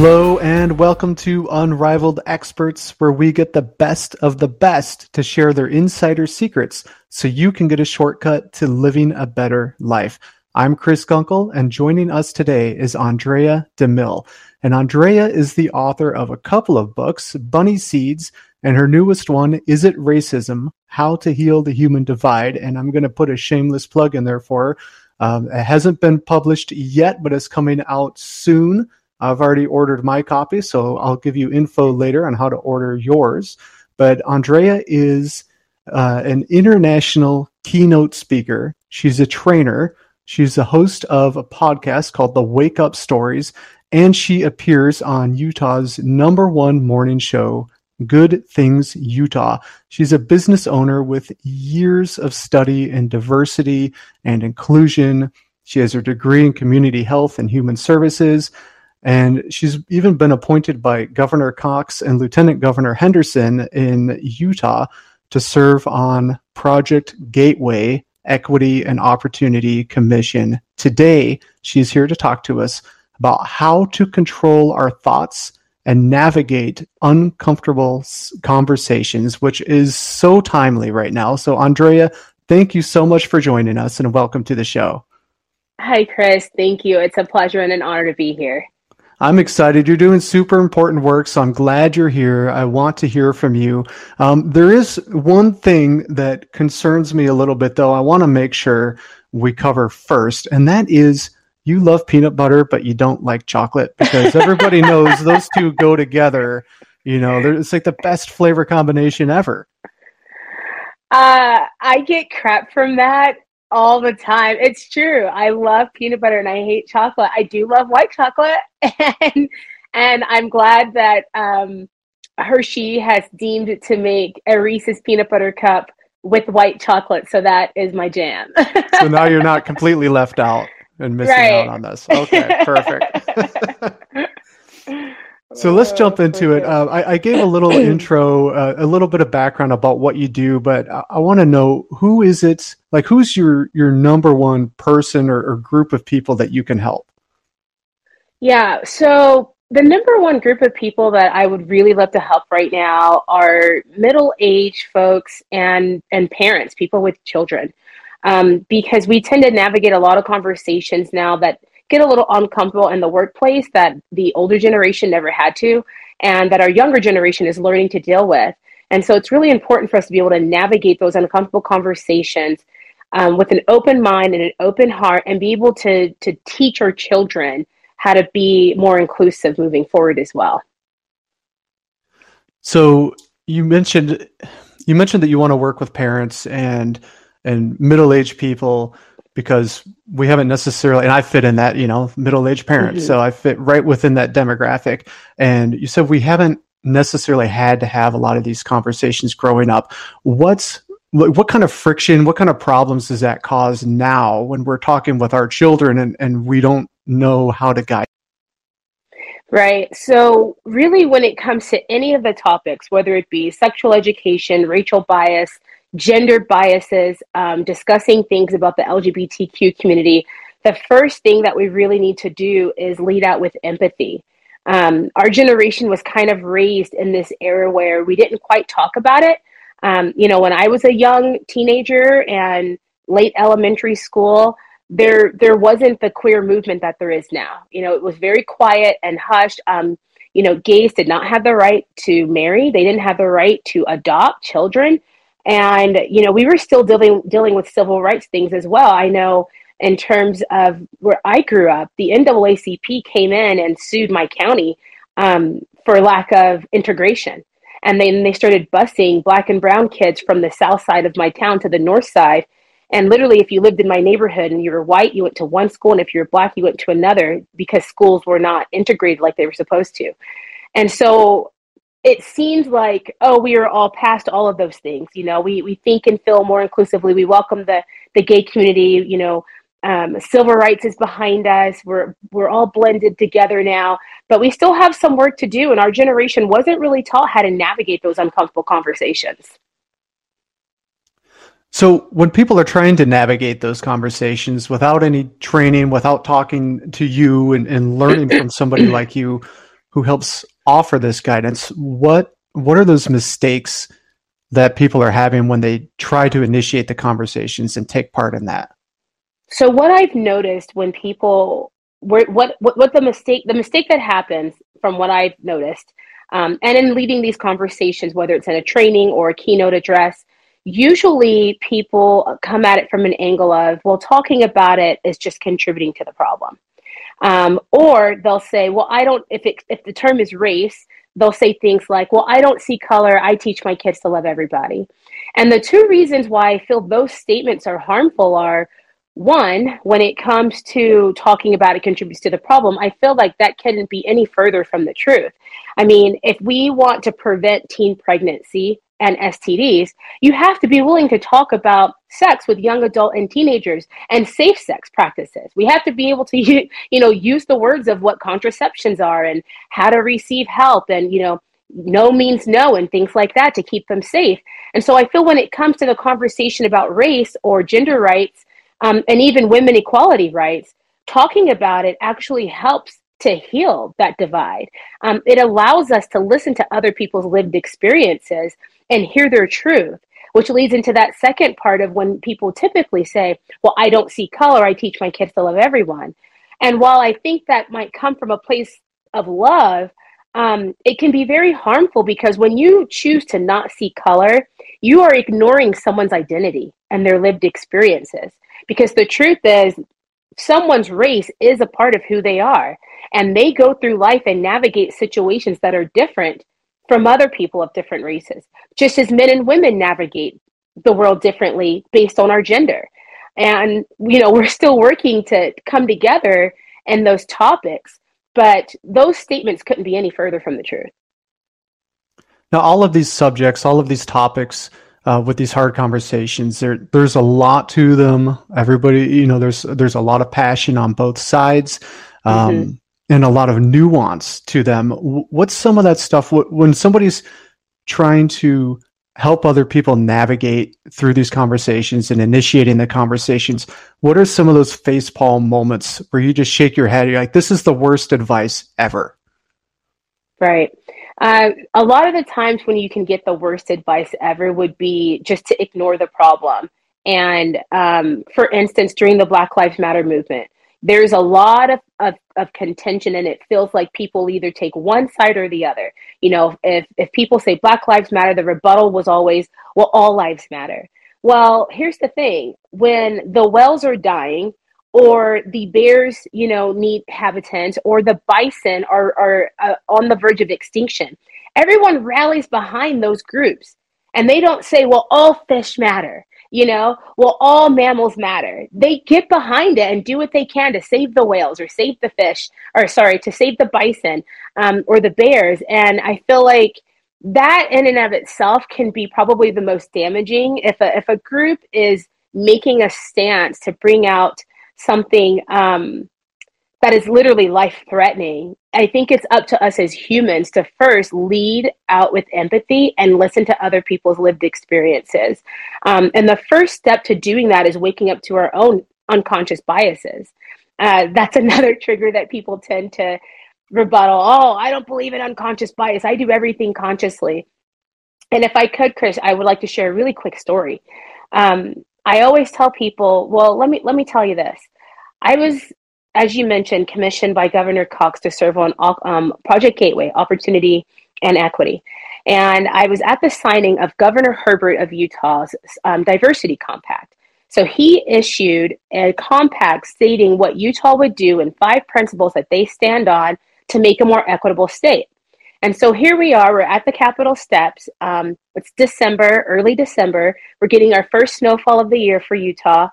Hello and welcome to Unrivaled Experts, where we get the best of the best to share their insider secrets so you can get a shortcut to living a better life. I'm Chris Gunkel, and joining us today is Aundrea DeMille. And Aundrea is the author of a couple of books, Bunny Seeds, and her newest one, Is It Racism? How to Heal the Human Divide. And I'm going to put a shameless plug in there for her. Um, it hasn't been published yet, but it's coming out soon. I've already ordered my copy, so I'll give you info later on how to order yours. But Aundrea is uh, an international keynote speaker. She's a trainer. She's the host of a podcast called The Wake Up Stories, and she appears on Utah's number one morning show, Good Things Utah. She's a business owner with years of study in diversity and inclusion. She has her degree in community health and human services. And she's even been appointed by Governor Cox and Lieutenant Governor Henderson in Utah to serve on Project Gateway Equity and Opportunity Commission. Today, she's here to talk to us about how to control our thoughts and navigate uncomfortable conversations, which is so timely right now. So, Aundrea, thank you so much for joining us and welcome to the show. Hi, Chris. Thank you. It's a pleasure and an honor to be here. I'm excited. You're doing super important work, so I'm glad you're here. I want to hear from you. Um, there is one thing that concerns me a little bit, though. I want to make sure we cover first, and that is you love peanut butter, but you don't like chocolate because everybody knows those two go together. You know, it's like the best flavor combination ever. Uh, I get crap from that all the time. It's true. I love peanut butter and I hate chocolate. I do love white chocolate, and and I'm glad that um, Hershey has deemed to make a Reese's peanut butter cup with white chocolate. So that is my jam. so now you're not completely left out and missing right. out on this. Okay, perfect. So let's jump into it. Uh, I, I, gave a little intro, uh, a little bit of background about what you do, but I, I want to know who is it? Like, who's your your number one person or, or group of people that you can help? Yeah. So the number one group of people that I would really love to help right now are middle aged folks and and parents, people with children, um, because we tend to navigate a lot of conversations now that get a little uncomfortable in the workplace that the older generation never had to, and that our younger generation is learning to deal with. And so it's really important for us to be able to navigate those uncomfortable conversations um, with an open mind and an open heart and be able to, to teach our children how to be more inclusive moving forward as well. So you mentioned you mentioned that you want to work with parents and and middle-aged people because we haven't necessarily and i fit in that you know middle-aged parent mm-hmm. so i fit right within that demographic and you said we haven't necessarily had to have a lot of these conversations growing up what's what kind of friction what kind of problems does that cause now when we're talking with our children and, and we don't know how to guide Right. So, really, when it comes to any of the topics, whether it be sexual education, racial bias, gender biases, um, discussing things about the LGBTQ community, the first thing that we really need to do is lead out with empathy. Um, our generation was kind of raised in this era where we didn't quite talk about it. Um, you know, when I was a young teenager and late elementary school, there there wasn't the queer movement that there is now. You know, it was very quiet and hushed. Um, you know, gays did not have the right to marry. They didn't have the right to adopt children. And, you know, we were still dealing, dealing with civil rights things as well. I know in terms of where I grew up, the NAACP came in and sued my county um, for lack of integration. And then they started busing black and brown kids from the south side of my town to the north side. And literally, if you lived in my neighborhood and you were white, you went to one school, and if you were black, you went to another because schools were not integrated like they were supposed to. And so it seems like oh we are all past all of those things you know we we think and feel more inclusively. We welcome the the gay community you know um, civil rights is behind us. We're we're all blended together now but we still have some work to do and our generation wasn't really taught how to navigate those uncomfortable conversations. So when people are trying to navigate those conversations without any training without talking to you and, and learning from somebody like you who helps offer this guidance, what what are those mistakes that people are having when they try to initiate the conversations and take part in that? So what I've noticed when people what what what the mistake the mistake that happens from what I've noticed, um, and in leading these conversations, whether it's in a training or a keynote address, usually people come at it from an angle of well, talking about it is just contributing to the problem, um, or they'll say, well, I don't if it if the term is race, they'll say things like, well, I don't see color. I teach my kids to love everybody. And the two reasons why I feel those statements are harmful are one, when it comes to talking about it contributes to the problem, I feel like that couldn't be any further from the truth. I mean, if we want to prevent teen pregnancy and STDs, you have to be willing to talk about sex with young adult and teenagers and safe sex practices. We have to be able to, you know, use the words of what contraceptions are and how to receive help and, you know, no means no and things like that to keep them safe. And so I feel when it comes to the conversation about race or gender rights, um, and even women equality rights, talking about it actually helps to heal that divide. Um, it allows us to listen to other people's lived experiences and hear their truth, which leads into that second part of when people typically say, Well, I don't see color. I teach my kids to love everyone. And while I think that might come from a place of love, um, it can be very harmful because when you choose to not see color, you are ignoring someone's identity and their lived experiences. Because the truth is, someone's race is a part of who they are. And they go through life and navigate situations that are different from other people of different races, just as men and women navigate the world differently based on our gender. And, you know, we're still working to come together in those topics, but those statements couldn't be any further from the truth. Now, all of these subjects, all of these topics, uh, with these hard conversations. There, there's a lot to them. Everybody, you know, there's there's a lot of passion on both sides, um, mm-hmm. And a lot of nuance to them. What's some of that stuff when somebody's trying to help other people navigate through these conversations and initiating the conversations? What are some of those facepalm moments where you just shake your head? You're like, "This is the worst advice ever." Right. Uh, a lot of the times when you can get the worst advice ever would be just to ignore the problem. And um, for instance, during the Black Lives Matter movement, there's a lot of, of, of, contention and it feels like people either take one side or the other. You know, if, if people say Black Lives Matter, the rebuttal was always, well, all lives matter. Well, here's the thing when the whales are dying, or the bears, you know, need habitat or the bison are, are uh, on the verge of extinction. Everyone rallies behind those groups and they don't say, well, all fish matter, you know, well, all mammals matter. They get behind it and do what they can to save the whales or save the fish, or sorry, to save the bison um, or the bears. And I feel like that in and of itself can be probably the most damaging if a, if a group is making a stance to bring out something um, that is literally life threatening, I think it's up to us as humans to first lead out with empathy and listen to other people's lived experiences. Um, and the first step to doing that is waking up to our own unconscious biases. Uh, that's another trigger that people tend to rebuttal. Oh, I don't believe in unconscious bias. I do everything consciously. And if I could, Chris, I would like to share a really quick story. Um, I always tell people, well, let me let me tell you this. I was, as you mentioned, commissioned by Governor Cox to serve on um, Project Gateway, Opportunity and Equity, and I was at the signing of Governor Herbert of Utah's um, Diversity Compact. So he issued a compact stating what Utah would do and five principles that they stand on to make a more equitable state. And so here we are, we're at the Capitol steps. Um, it's December, early December. We're getting our first snowfall of the year for Utah.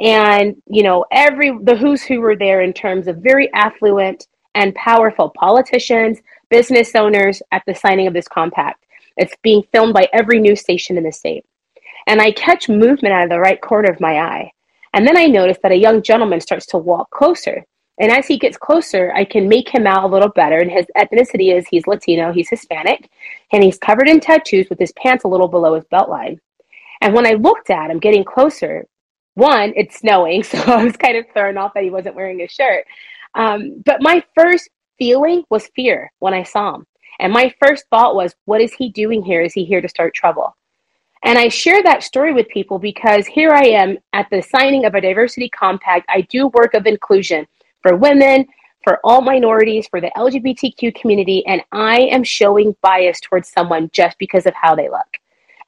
And, you know, every, the who's who were there in terms of very affluent and powerful politicians, business owners at the signing of this compact. It's being filmed by every news station in the state. And I catch movement out of the right corner of my eye. And then I notice that a young gentleman starts to walk closer. And as he gets closer, I can make him out a little better. And his ethnicity is he's Latino, he's Hispanic, and he's covered in tattoos with his pants a little below his belt line. And when I looked at him getting closer, one, it's snowing, so I was kind of thrown off that he wasn't wearing a shirt. Um, but my first feeling was fear when I saw him. And my first thought was, what is he doing here? Is he here to start trouble? And I share that story with people because here I am at the signing of a diversity compact. I do work of inclusion for women, for all minorities, for the LGBTQ community, and I am showing bias towards someone just because of how they look.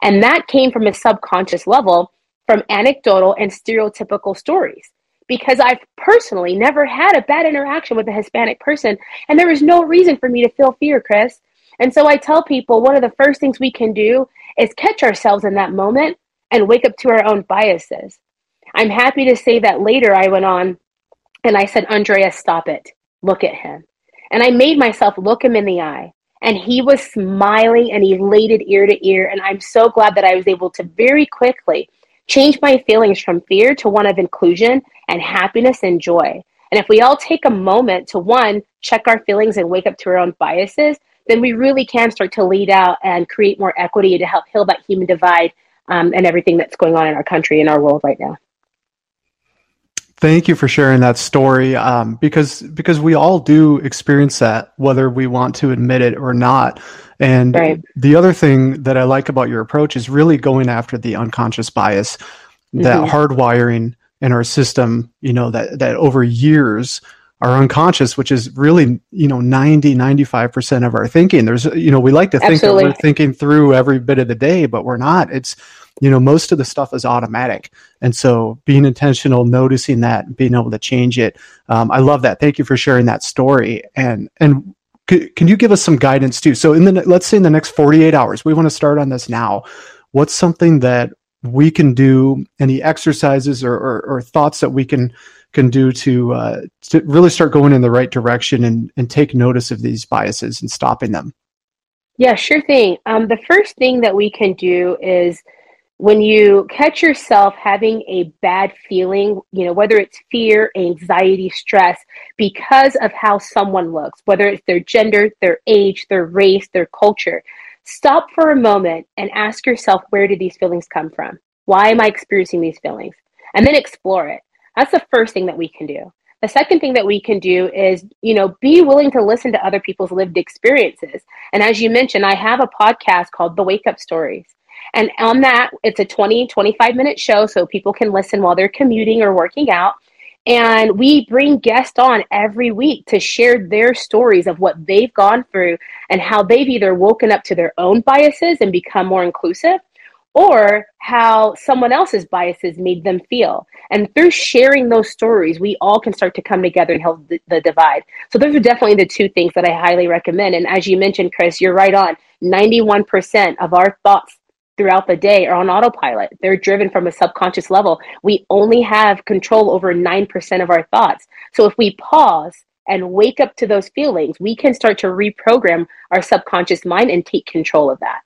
And that came from a subconscious level from anecdotal and stereotypical stories because I've personally never had a bad interaction with a Hispanic person, and there is no reason for me to feel fear, Chris. And so I tell people one of the first things we can do is catch ourselves in that moment and wake up to our own biases. I'm happy to say that later I went on and I said, Aundrea, stop it. Look at him. And I made myself look him in the eye. And he was smiling and elated ear to ear. And I'm so glad that I was able to very quickly change my feelings from fear to one of inclusion and happiness and joy. And if we all take a moment to one, check our feelings and wake up to our own biases, then we really can start to lead out and create more equity to help heal that human divide um, and everything that's going on in our country and our world right now. Thank you for sharing that story, um, because because we all do experience that, whether we want to admit it or not. And right. the other thing that I like about your approach is really going after the unconscious bias, that mm-hmm. hardwiring in our system. You know that that over years are unconscious, which is really, you know, 90, 95% of our thinking. There's, you know, we like to think Absolutely. that we're thinking through every bit of the day, but we're not. It's, you know, most of the stuff is automatic. And so being intentional, noticing that, being able to change it. Um, I love that. Thank you for sharing that story. And, and can you give us some guidance too? So in the, let's say in the next 48 hours, we want to start on this now. What's something that we can do, any exercises or, or, or thoughts that we can, can do to, uh, to really start going in the right direction and, and take notice of these biases and stopping them? Yeah, sure thing. Um, the first thing that we can do is when you catch yourself having a bad feeling, you know, whether it's fear, anxiety, stress, because of how someone looks, whether it's their gender, their age, their race, their culture, stop for a moment and ask yourself, where do these feelings come from? Why am I experiencing these feelings? And then explore it. That's the first thing that we can do. The second thing that we can do is, you know, be willing to listen to other people's lived experiences. And as you mentioned, I have a podcast called The Wake Up Stories. And on that, it's a 20, 25 minute show so people can listen while they're commuting or working out. And we bring guests on every week to share their stories of what they've gone through and how they've either woken up to their own biases and become more inclusive or how someone else's biases made them feel. And through sharing those stories, we all can start to come together and help the, the, divide. So those are definitely the two things that I highly recommend. And as you mentioned, Chris, you're right on. 91% of our thoughts throughout the day are on autopilot. They're driven from a subconscious level. We only have control over 9% of our thoughts. So if we pause and wake up to those feelings, we can start to reprogram our subconscious mind and take control of that.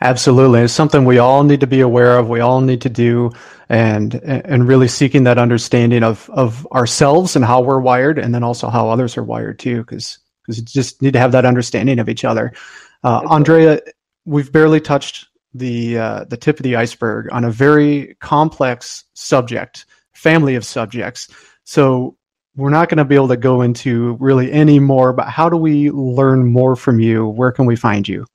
Absolutely. It's something we all need to be aware of. We all need to do and and really seeking that understanding of of ourselves and how we're wired and then also how others are wired too because because you just need to have that understanding of each other. Uh, Aundrea, we've barely touched the uh, the tip of the iceberg on a very complex subject, family of subjects. So we're not going to be able to go into really any more. But how do we learn more from you? Where can we find you?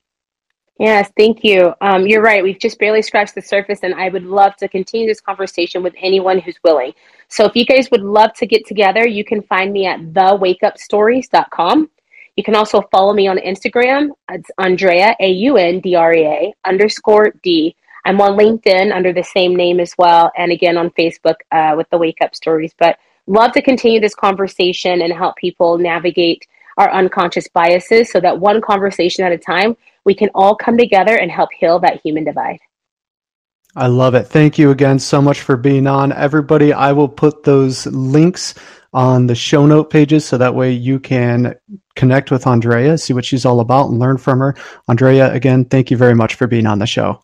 Yes, thank you. Um, you're right. We've just barely scratched the surface, and I would love to continue this conversation with anyone who's willing. So, if you guys would love to get together, you can find me at thewakeupstories.com. You can also follow me on Instagram. It's Aundrea, A U N D R E A underscore D. I'm on LinkedIn under the same name as well. And again on Facebook uh, with the Wake Up Stories. But love to continue this conversation and help people navigate our unconscious biases so that one conversation at a time, we can all come together and help heal that human divide. I love it. Thank you again so much for being on. Everybody, I will put those links on the show note pages so that way you can connect with Aundrea, see what she's all about, and learn from her. Aundrea, again, thank you very much for being on the show.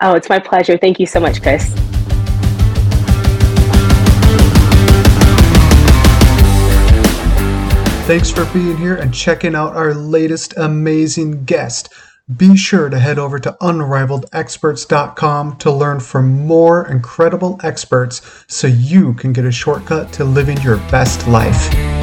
Oh, it's my pleasure. Thank you so much, Chris. Thanks for being here and checking out our latest amazing guest. Be sure to head over to unrivaledexperts.com to learn from more incredible experts so you can get a shortcut to living your best life.